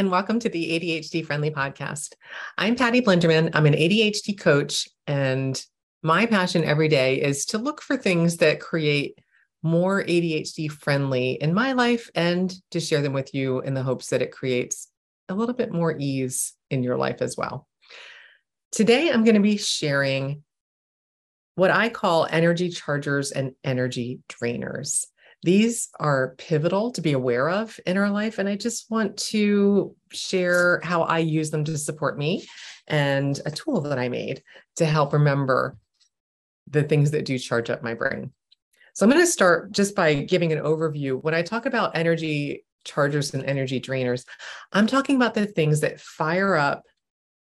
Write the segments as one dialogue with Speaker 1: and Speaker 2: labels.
Speaker 1: and welcome to the ADHD Friendly Podcast. I'm Patty Blinderman. I'm an ADHD coach, and my passion every day is to look for things that create more ADHD friendly in my life and to share them with you in the hopes that it creates a little bit more ease in your life as well. Today, I'm going to be sharing what I call energy chargers and energy drainers. These are pivotal to be aware of in our life. And I just want to share how I use them to support me and a tool that I made to help remember the things that do charge up my brain. So I'm going to start just by giving an overview. When I talk about energy chargers and energy drainers, I'm talking about the things that fire up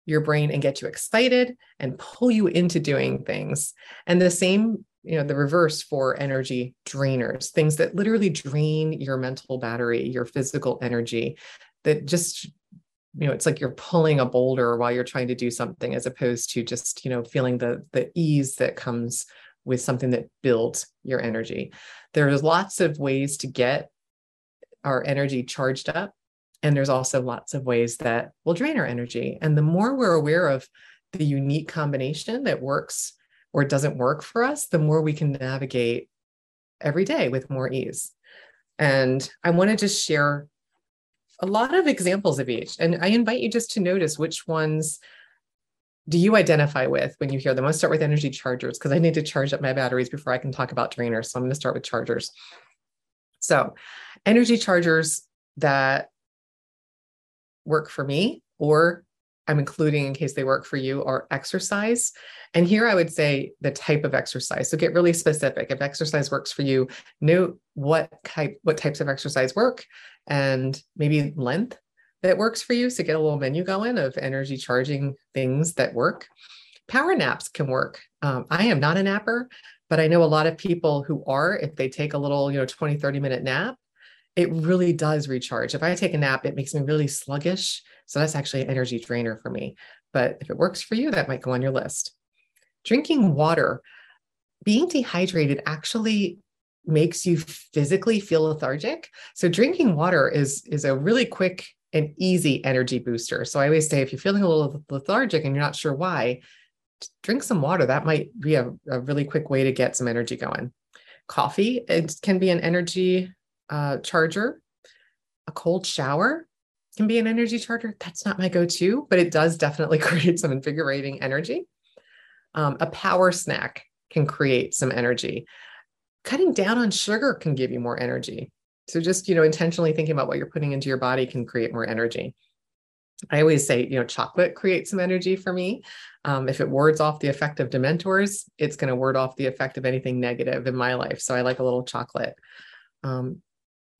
Speaker 1: your brain and get you excited and pull you into doing things. And the same you know the reverse for energy drainers things that literally drain your mental battery your physical energy that just you know it's like you're pulling a boulder while you're trying to do something as opposed to just you know feeling the the ease that comes with something that builds your energy. There's lots of ways to get our energy charged up and there's also lots of ways that will drain our energy. And the more we're aware of the unique combination that works or it doesn't work for us, the more we can navigate every day with more ease. And I want to just share a lot of examples of each. And I invite you just to notice which ones do you identify with when you hear them. I'll start with energy chargers because I need to charge up my batteries before I can talk about drainers. So I'm going to start with chargers. So, energy chargers that work for me or I'm including in case they work for you are exercise. And here I would say the type of exercise. So get really specific. If exercise works for you, note what type what types of exercise work and maybe length that works for you. So get a little menu going of energy charging things that work. Power naps can work. Um, I am not a napper, but I know a lot of people who are, if they take a little, you know, 20, 30 minute nap, it really does recharge. If I take a nap, it makes me really sluggish. So that's actually an energy drainer for me. But if it works for you, that might go on your list. Drinking water, being dehydrated actually makes you physically feel lethargic. So drinking water is is a really quick and easy energy booster. So I always say if you're feeling a little lethargic and you're not sure why, drink some water. That might be a, a really quick way to get some energy going. Coffee, it can be an energy charger. A cold shower can be an energy charger. That's not my go to, but it does definitely create some invigorating energy. Um, a power snack can create some energy. Cutting down on sugar can give you more energy. So just, you know, intentionally thinking about what you're putting into your body can create more energy. I always say, you know, chocolate creates some energy for me. Um, if it wards off the effect of dementors, it's going to ward off the effect of anything negative in my life. So I like a little chocolate. Um,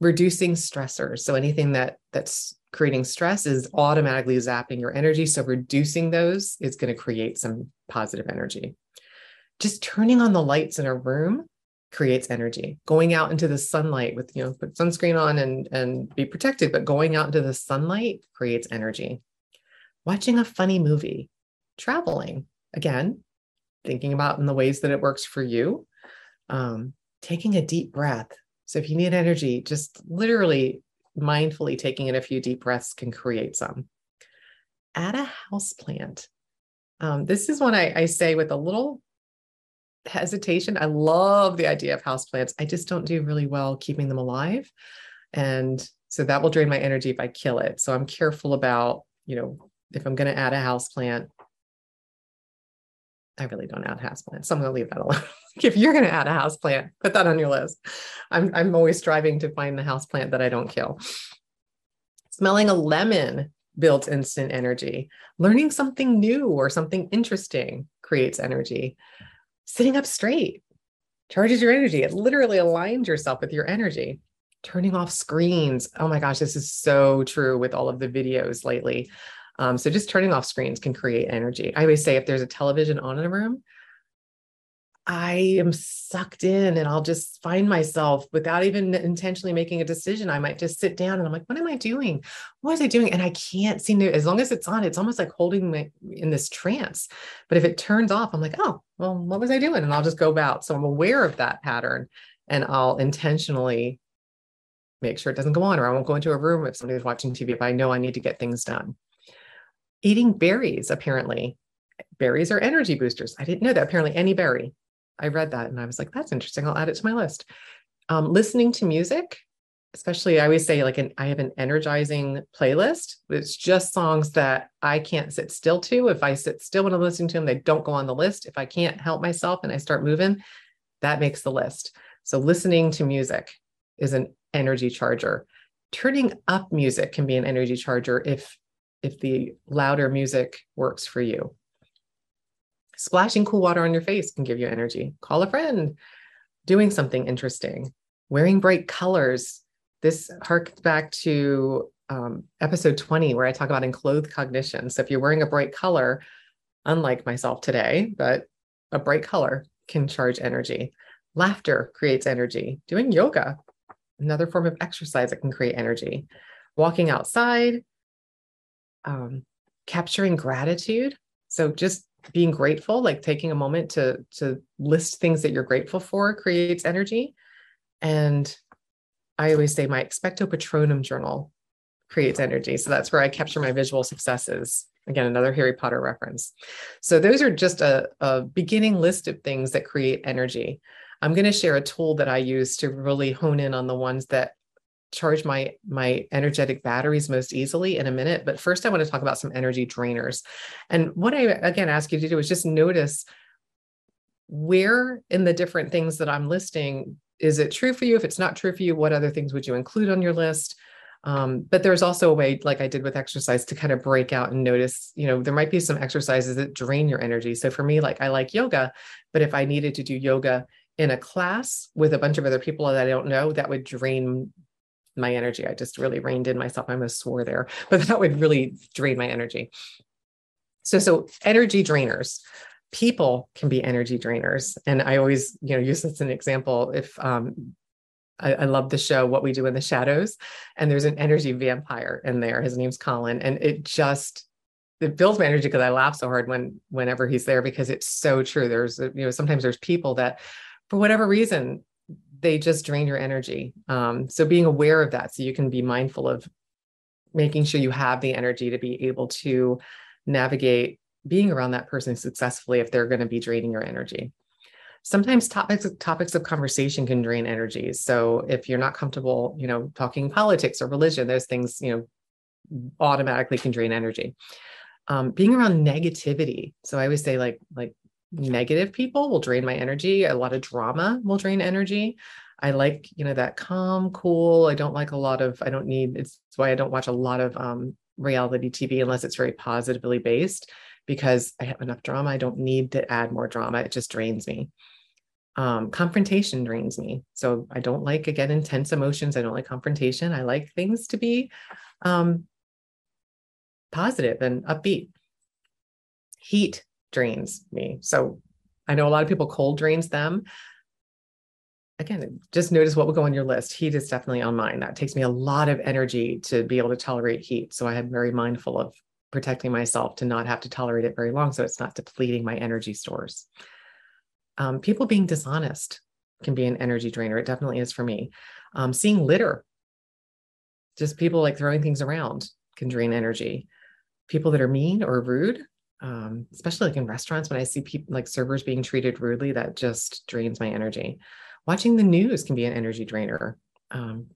Speaker 1: reducing stressors. So anything that that's creating stress is automatically zapping your energy. So reducing those is going to create some positive energy. Just turning on the lights in a room creates energy. Going out into the sunlight with, you know, put sunscreen on and, and be protected, but going out into the sunlight creates energy. Watching a funny movie, traveling, again, thinking about in the ways that it works for you. Um, taking a deep breath. So if you need energy, just literally mindfully taking in a few deep breaths can create some. Add a house plant. Um, this is one I, I say with a little hesitation. I love the idea of house plants. I just don't do really well keeping them alive. And so that will drain my energy if I kill it. So I'm careful about, you know, if I'm going to add a house plant, I really don't add houseplants. So I'm going to leave that alone. if you're going to add a houseplant, put that on your list. I'm, I'm always striving to find the houseplant that I don't kill. Smelling a lemon builds instant energy. Learning something new or something interesting creates energy. Sitting up straight charges your energy. It literally aligns yourself with your energy. Turning off screens. Oh my gosh, this is so true with all of the videos lately. Um, so just turning off screens can create energy. I always say if there's a television on in a room, I am sucked in and I'll just find myself without even intentionally making a decision. I might just sit down and I'm like, what am I doing? What was I doing? And I can't seem to, as long as it's on, it's almost like holding me in this trance. But if it turns off, I'm like, oh, well, what was I doing? And I'll just go about. So I'm aware of that pattern and I'll intentionally make sure it doesn't go on, or I won't go into a room if somebody's watching TV if I know I need to get things done. Eating berries, apparently, berries are energy boosters. I didn't know that. Apparently, any berry. I read that and I was like, that's interesting. I'll add it to my list. Um, listening to music, especially I always say like an I have an energizing playlist. It's just songs that I can't sit still to. If I sit still when I'm listening to them, they don't go on the list. If I can't help myself and I start moving, that makes the list. So listening to music is an energy charger. Turning up music can be an energy charger if if the louder music works for you. Splashing cool water on your face can give you energy. Call a friend. Doing something interesting. Wearing bright colors. This harks back to um, episode 20, where I talk about enclothed cognition. So if you're wearing a bright color, unlike myself today, but a bright color can charge energy. Laughter creates energy. Doing yoga, another form of exercise that can create energy. Walking outside, um, capturing gratitude. So just being grateful, like taking a moment to to list things that you're grateful for creates energy. And I always say my expecto patronum journal creates energy. So that's where I capture my visual successes. Again, another Harry Potter reference. So those are just a, a beginning list of things that create energy. I'm going to share a tool that I use to really hone in on the ones that charge my my energetic batteries most easily in a minute but first i want to talk about some energy drainers. And what i again ask you to do is just notice where in the different things that i'm listing is it true for you? If it's not true for you what other things would you include on your list? Um, but there's also a way like i did with exercise to kind of break out and notice you know there might be some exercises that drain your energy. So for me like i like yoga but if i needed to do yoga in a class with a bunch of other people that I don't know, that would drain my energy. I just really reined in myself. I almost swore there, but that would really drain my energy. So, so energy drainers. People can be energy drainers, and I always, you know, use this as an example. If um, I, I love the show What We Do in the Shadows, and there's an energy vampire in there. His name's Colin, and it just it builds my energy because I laugh so hard when whenever he's there because it's so true. There's you know sometimes there's people that for whatever reason they just drain your energy. Um, so being aware of that, so you can be mindful of making sure you have the energy to be able to navigate being around that person successfully if they're going to be draining your energy. Sometimes topics topics of conversation can drain energy. So if you're not comfortable, you know, talking politics or religion, those things, you know, automatically can drain energy. Um, being around negativity. So I always say like like negative people will drain my energy. A lot of drama will drain energy. I like, you know, that calm, cool. I don't like a lot of, I don't need, it's why I don't watch a lot of um, reality TV unless it's very positively based because I have enough drama. I don't need to add more drama. It just drains me. Um, confrontation drains me. So I don't like, again, intense emotions. I don't like confrontation. I like things to be um, positive and upbeat. Heat drains me. So I know a lot of people cold drains them. Again, just notice what will go on your list. Heat is definitely on mine. That takes me a lot of energy to be able to tolerate heat. So I am very mindful of protecting myself to not have to tolerate it very long so it's not depleting my energy stores. Um, people being dishonest can be an energy drainer. It definitely is for me. Um, seeing litter, just people like throwing things around can drain energy. People that are mean or rude um, especially like in restaurants when I see people like servers being treated rudely, that just drains my energy. Watching the news can be an energy drainer. Um,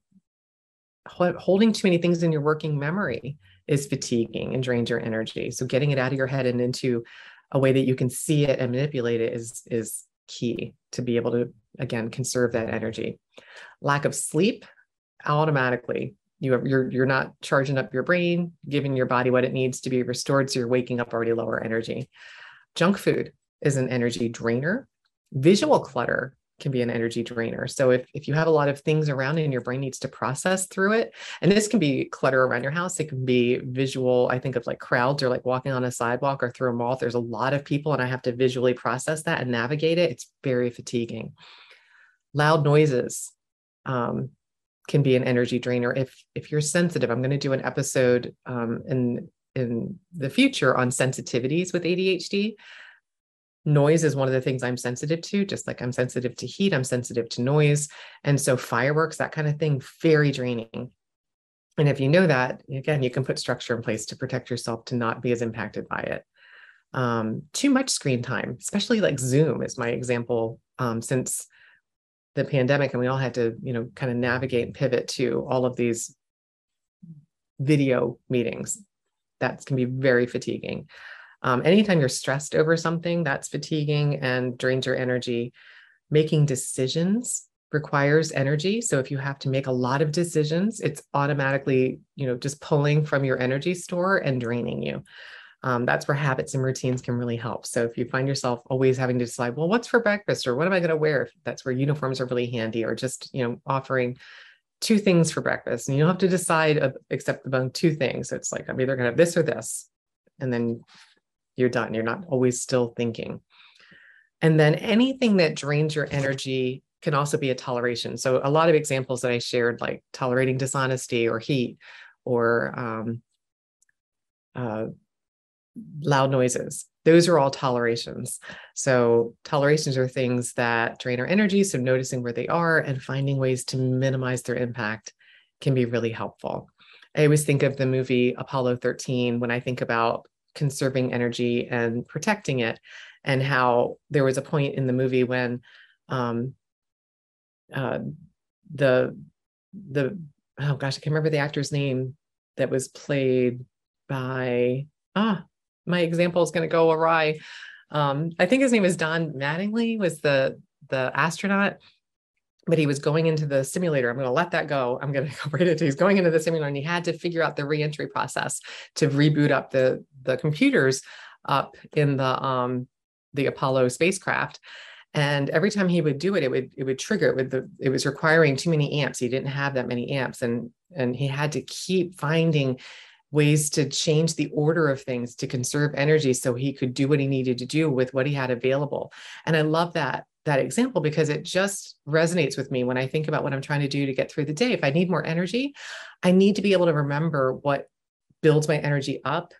Speaker 1: holding too many things in your working memory is fatiguing and drains your energy. So getting it out of your head and into a way that you can see it and manipulate it is is key to be able to again conserve that energy. Lack of sleep automatically you have, you're you're not charging up your brain, giving your body what it needs to be restored. So you're waking up already lower energy. Junk food is an energy drainer. Visual clutter can be an energy drainer. So if, if you have a lot of things around and your brain needs to process through it, and this can be clutter around your house, it can be visual. I think of like crowds or like walking on a sidewalk or through a mall. There's a lot of people and I have to visually process that and navigate it. It's very fatiguing. Loud noises. Um, can be an energy drainer if if you're sensitive i'm going to do an episode um, in in the future on sensitivities with adhd Noise is one of the things I'm sensitive to, just like I'm sensitive to heat, I'm sensitive to noise. And so fireworks, that kind of thing, very draining. And if you know that, again, you can put structure in place to protect yourself to not be as impacted by it. Um, too much screen time, especially like Zoom is my example um, since the pandemic, and we all had to, you know, kind of navigate and pivot to all of these video meetings. That can be very fatiguing. Um, anytime you're stressed over something, that's fatiguing and drains your energy. Making decisions requires energy. So if you have to make a lot of decisions, it's automatically, you know, just pulling from your energy store and draining you. Um, that's where habits and routines can really help. So if you find yourself always having to decide, well, what's for breakfast or what am I going to wear? That's where uniforms are really handy, or just you know offering two things for breakfast, and you don't have to decide uh, except among two things. It's like I'm either going to have this or this, and then you're done. You're not always still thinking. And then anything that drains your energy can also be a toleration. So a lot of examples that I shared, like tolerating dishonesty or heat or um, uh, loud noises, those are all tolerations. So tolerations are things that drain our energy. So noticing where they are and finding ways to minimize their impact can be really helpful. I always think of the movie Apollo 13 when I think about conserving energy and protecting it and how there was a point in the movie when um, uh, the the oh gosh i can't remember the actor's name that was played by ah my example is going to go awry um, i think his name is don mattingly was the the astronaut but he was going into the simulator. I'm going to let that go. I'm going to go right into. He's going into the simulator, and he had to figure out the reentry process to reboot up the the computers up in the um the Apollo spacecraft. And every time he would do it, it would it would trigger it with the it was requiring too many amps. He didn't have that many amps, and and he had to keep finding ways to change the order of things to conserve energy so he could do what he needed to do with what he had available. And I love that that example because it just resonates with me when I think about what I'm trying to do to get through the day. If I need more energy, I need to be able to remember what builds my energy up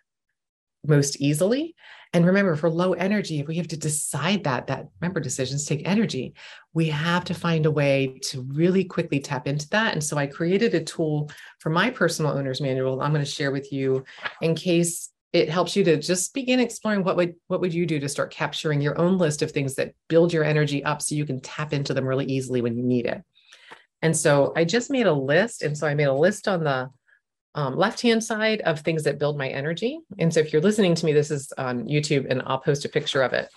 Speaker 1: most easily. And remember, for low energy, if we have to decide that, that remember, decisions take energy, we have to find a way to really quickly tap into that. And so I created a tool for my personal owner's manual I'm going to share with you in case it helps you to just begin exploring what would what would you do to start capturing your own list of things that build your energy up so you can tap into them really easily when you need it and so i just made a list and so i made a list on the um, left hand side of things that build my energy and so if you're listening to me this is on youtube and i'll post a picture of it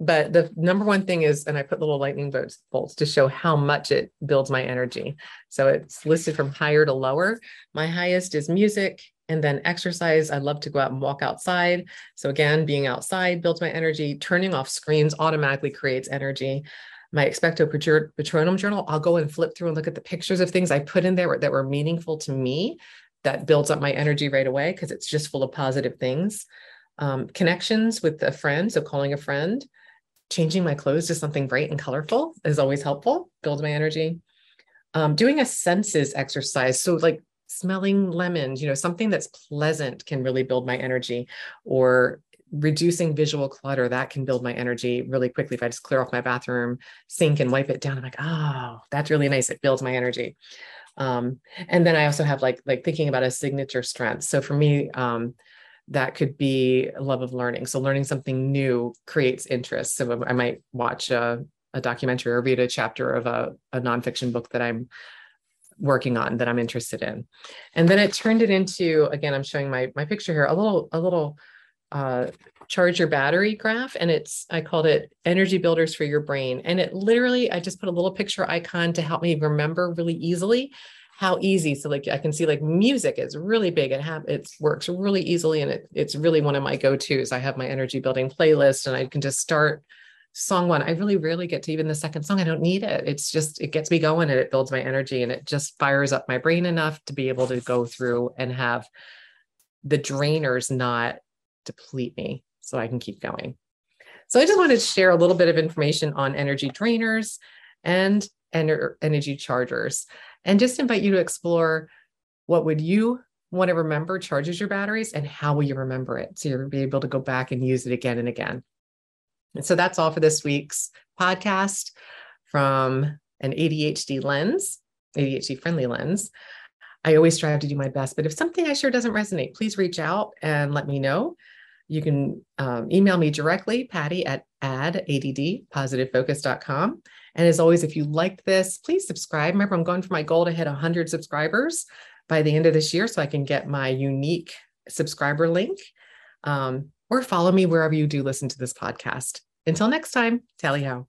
Speaker 1: but the number one thing is and i put little lightning bolts, bolts to show how much it builds my energy so it's listed from higher to lower my highest is music and then exercise. I love to go out and walk outside. So again, being outside builds my energy. Turning off screens automatically creates energy. My expecto patronum journal, I'll go and flip through and look at the pictures of things I put in there that were meaningful to me. That builds up my energy right away because it's just full of positive things. Um, connections with a friend, so calling a friend, changing my clothes to something bright and colorful is always helpful, builds my energy. Um, doing a senses exercise. So, like smelling lemons, you know, something that's pleasant can really build my energy or reducing visual clutter that can build my energy really quickly. If i just clear off my bathroom sink and wipe it down i'm like oh that's really nice. It builds my energy. Um, and then i also have like like thinking about a signature strength. So for me um, that could be love of learning. So learning something new creates interest. So i might watch a, a documentary or read a chapter of a, a nonfiction book that i'm working on that I'm interested in. And then it turned it into, again, I'm showing my, my picture here, a little, a little uh, charge your battery graph. And it's, I called it energy builders for your brain. And it literally, I just put a little picture icon to help me remember really easily how easy. So like I can see like music is really big it have it works really easily. And it, it's really one of my go-tos. I have my energy building playlist and I can just start song one, I really rarely get to even the second song. I don't need it. It's just, it gets me going and it builds my energy and it just fires up my brain enough to be able to go through and have the drainers not deplete me so I can keep going. So I just wanted to share a little bit of information on energy drainers and ener- energy chargers and just invite you to explore what would you want to remember charges your batteries and how will you remember it so you'll be able to go back and use it again and again. And so that's all for this week's podcast from an ADHD lens, ADHD friendly lens. I always strive to do my best, but if something I share doesn't resonate, please reach out and let me know. You can um, email me directly, Patty at adaddpositivefocus.com. And as always, if you liked this, please subscribe. Remember, I'm going for my goal to hit 100 subscribers by the end of this year so I can get my unique subscriber link. Um, or follow me wherever you do listen to this podcast. Until next time, tally ho.